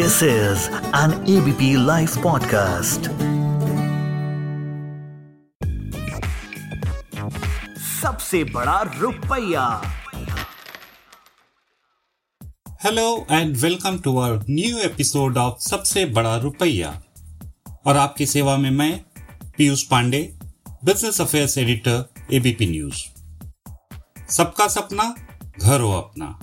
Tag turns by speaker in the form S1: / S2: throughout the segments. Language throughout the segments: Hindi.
S1: This is an ABP Life podcast. सबसे बड़ा रुपया।
S2: Hello and welcome to our new episode of सबसे बड़ा रुपया। और आपकी सेवा में मैं, Piyush Pande business affairs editor ABP news सबका सपना, घर हो अपना।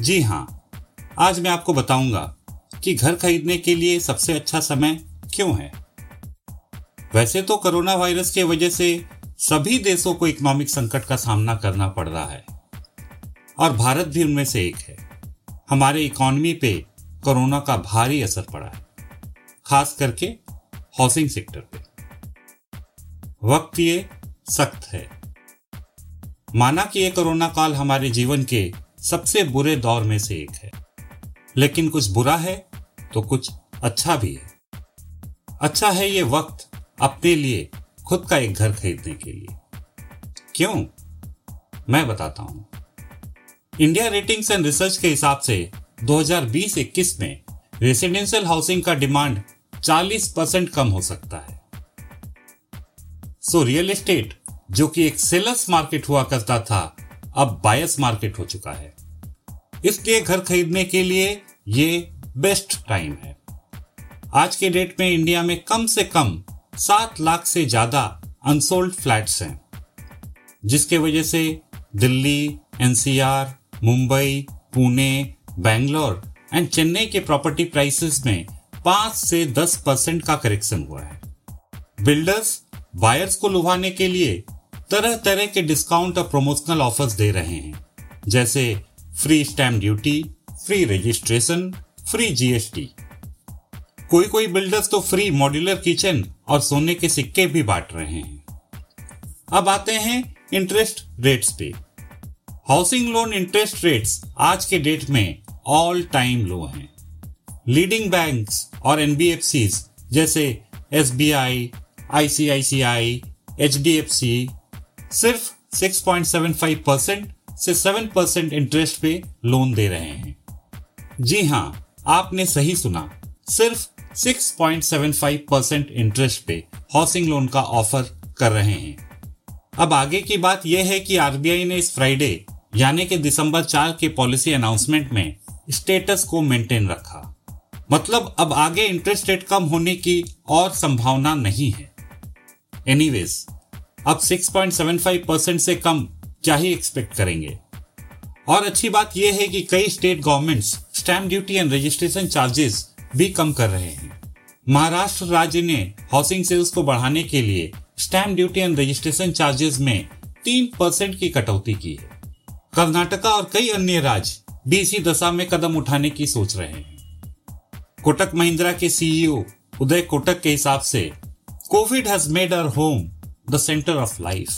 S2: जी हाँ आज मैं आपको बताऊँगा कि घर खरीदने के लिए सबसे अच्छा समय क्यों है? वैसे तो कोरोना वायरस के वजह से सभी देशों को इकोनॉमिक संकट का सामना करना पड़ रहा है। और भारत भी उनमें से एक है। हमारे इकोनॉमी पे कोरोना का भारी असर पड़ा है, खास करके हाउसिंग सेक्टर पे। वक्त ये सख्त है। माना कि ये कोरोना काल हमारे जीवन के सबसे बुरे दौर में से एक है। लेकिन कुछ बुरा है तो कुछ अच्छा भी है। अच्छा है ये वक्त अपने लिए, खुद का एक घर खरीदने के लिए। क्यों? मैं बताता हूँ। इंडिया रेटिंग्स एंड रिसर्च के हिसाब से 2020-21 में रेसिडेंशियल हाउसिंग का डिमांड 40 परसेंट कम हो सकता है। सो रियल एस्टेट, जो कि एक सेलर्स मार्केट हुआ करता था, अब बायस मार्केट हो चुका है। इसलिए घर खरीदने के लिए ये बेस्ट टाइम है। आज के डेट में इंडिया में कम से कम सात लाख से ज़्यादा अनसोल्ड फ्लैट्स हैं, जिसके वजह से दिल्ली एनसीआर मुंबई, पुणे, बैंगलोर एंड चेन्नई के प्रॉपर्टी प्राइसेस में पाँच से दस परसेंट का करेक्शन हुआ है। बिल्डर्स बायर्स को लुभाने के लिए तरह तरह के डिस्काउंट और प्रमोशनल ऑफर्स दे रहे हैं, जैसे free stamp duty, free registration, free GST कोई कोई बिल्डर्स तो फ्री मॉड्यूलर किचन और सोने के सिक्के भी बांट रहे हैं। अब आते हैं इंटरेस्ट रेट्स पे। हाउसिंग लोन इंटरेस्ट रेट्स आज के डेट में ऑल टाइम लो हैं। लीडिंग बैंक्स और एनबीएफसी जैसे S B I ICICI H D F C सिर्फ़ 6.75 परसेंट से 7 परसेंट इंटरेस्ट पे लोन दे रहे हैं। जी हाँ आपने सही सुना। सिर्फ़ 6.75 परसेंट इंटरेस्ट पे हाउसिंग लोन का ऑफ़र कर रहे हैं। अब आगे की बात यह है कि आरबीआई ने इस फ्राइडे यानी कि दिसंबर चार के पॉलिसी अनाउंसमेंट में स्टेटस को मेंटेन रखा। मतलब अब आगे इंटरेस्ट रेट कम होने की और संभावना नहीं है। एनीवेज अब 6.75 परसेंट से कम क्या ही एक्सपेक्ट करेंगे? और अच्छी बात यह है कि कई state governments stamp duty and registration charges भी कम कर रहे हैं। महाराष्ट्र राज्य ने हाउसिंग सेल्स को बढ़ाने के लिए stamp duty and registration charges में तीन परसेंट की कटौती की है। कर्नाटका और कई अन्य राज्य भी इसी दशा में कदम उठाने की सोच रहे हैं। कोटक महिंद्रा के सीईओ उदय कोटक के हिसाब से Covid has made our home the centre of life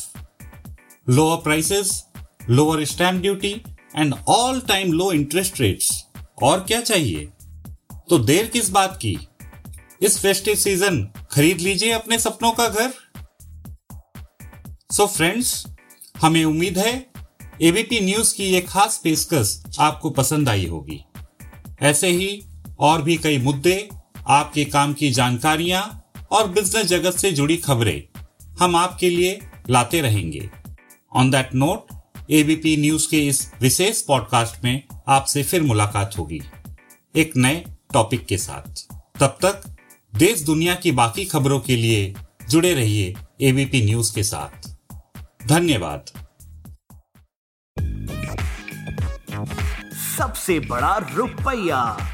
S2: lower prices lower stamp duty and all time low interest rates और क्या चाहिए? तो देर किस बात की? इस फेस्टिव सीज़न खरीद लीजिए अपने सपनों का घर। सो फ्रेंड्स हमें उम्मीद है एबीपी न्यूज़ की ये खास पेशकश आपको पसंद आई होगी। ऐसे ही और भी कई मुद्दे, आपके काम की जानकारियाँ और बिज़नेस जगत से जुड़ी खबरें हम आपके लिए लाते रहेंगे। On that note ABP news के इस विशेष पॉडकास्ट में आपसे फिर मुलाकात होगी। एक नए टॉपिक के साथ। तब तक देश दुनिया की बाकी खबरों के लिए जुड़े रहिए एबीपी न्यूज़ के साथ। धन्यवाद।
S1: सबसे बड़ा रुपया।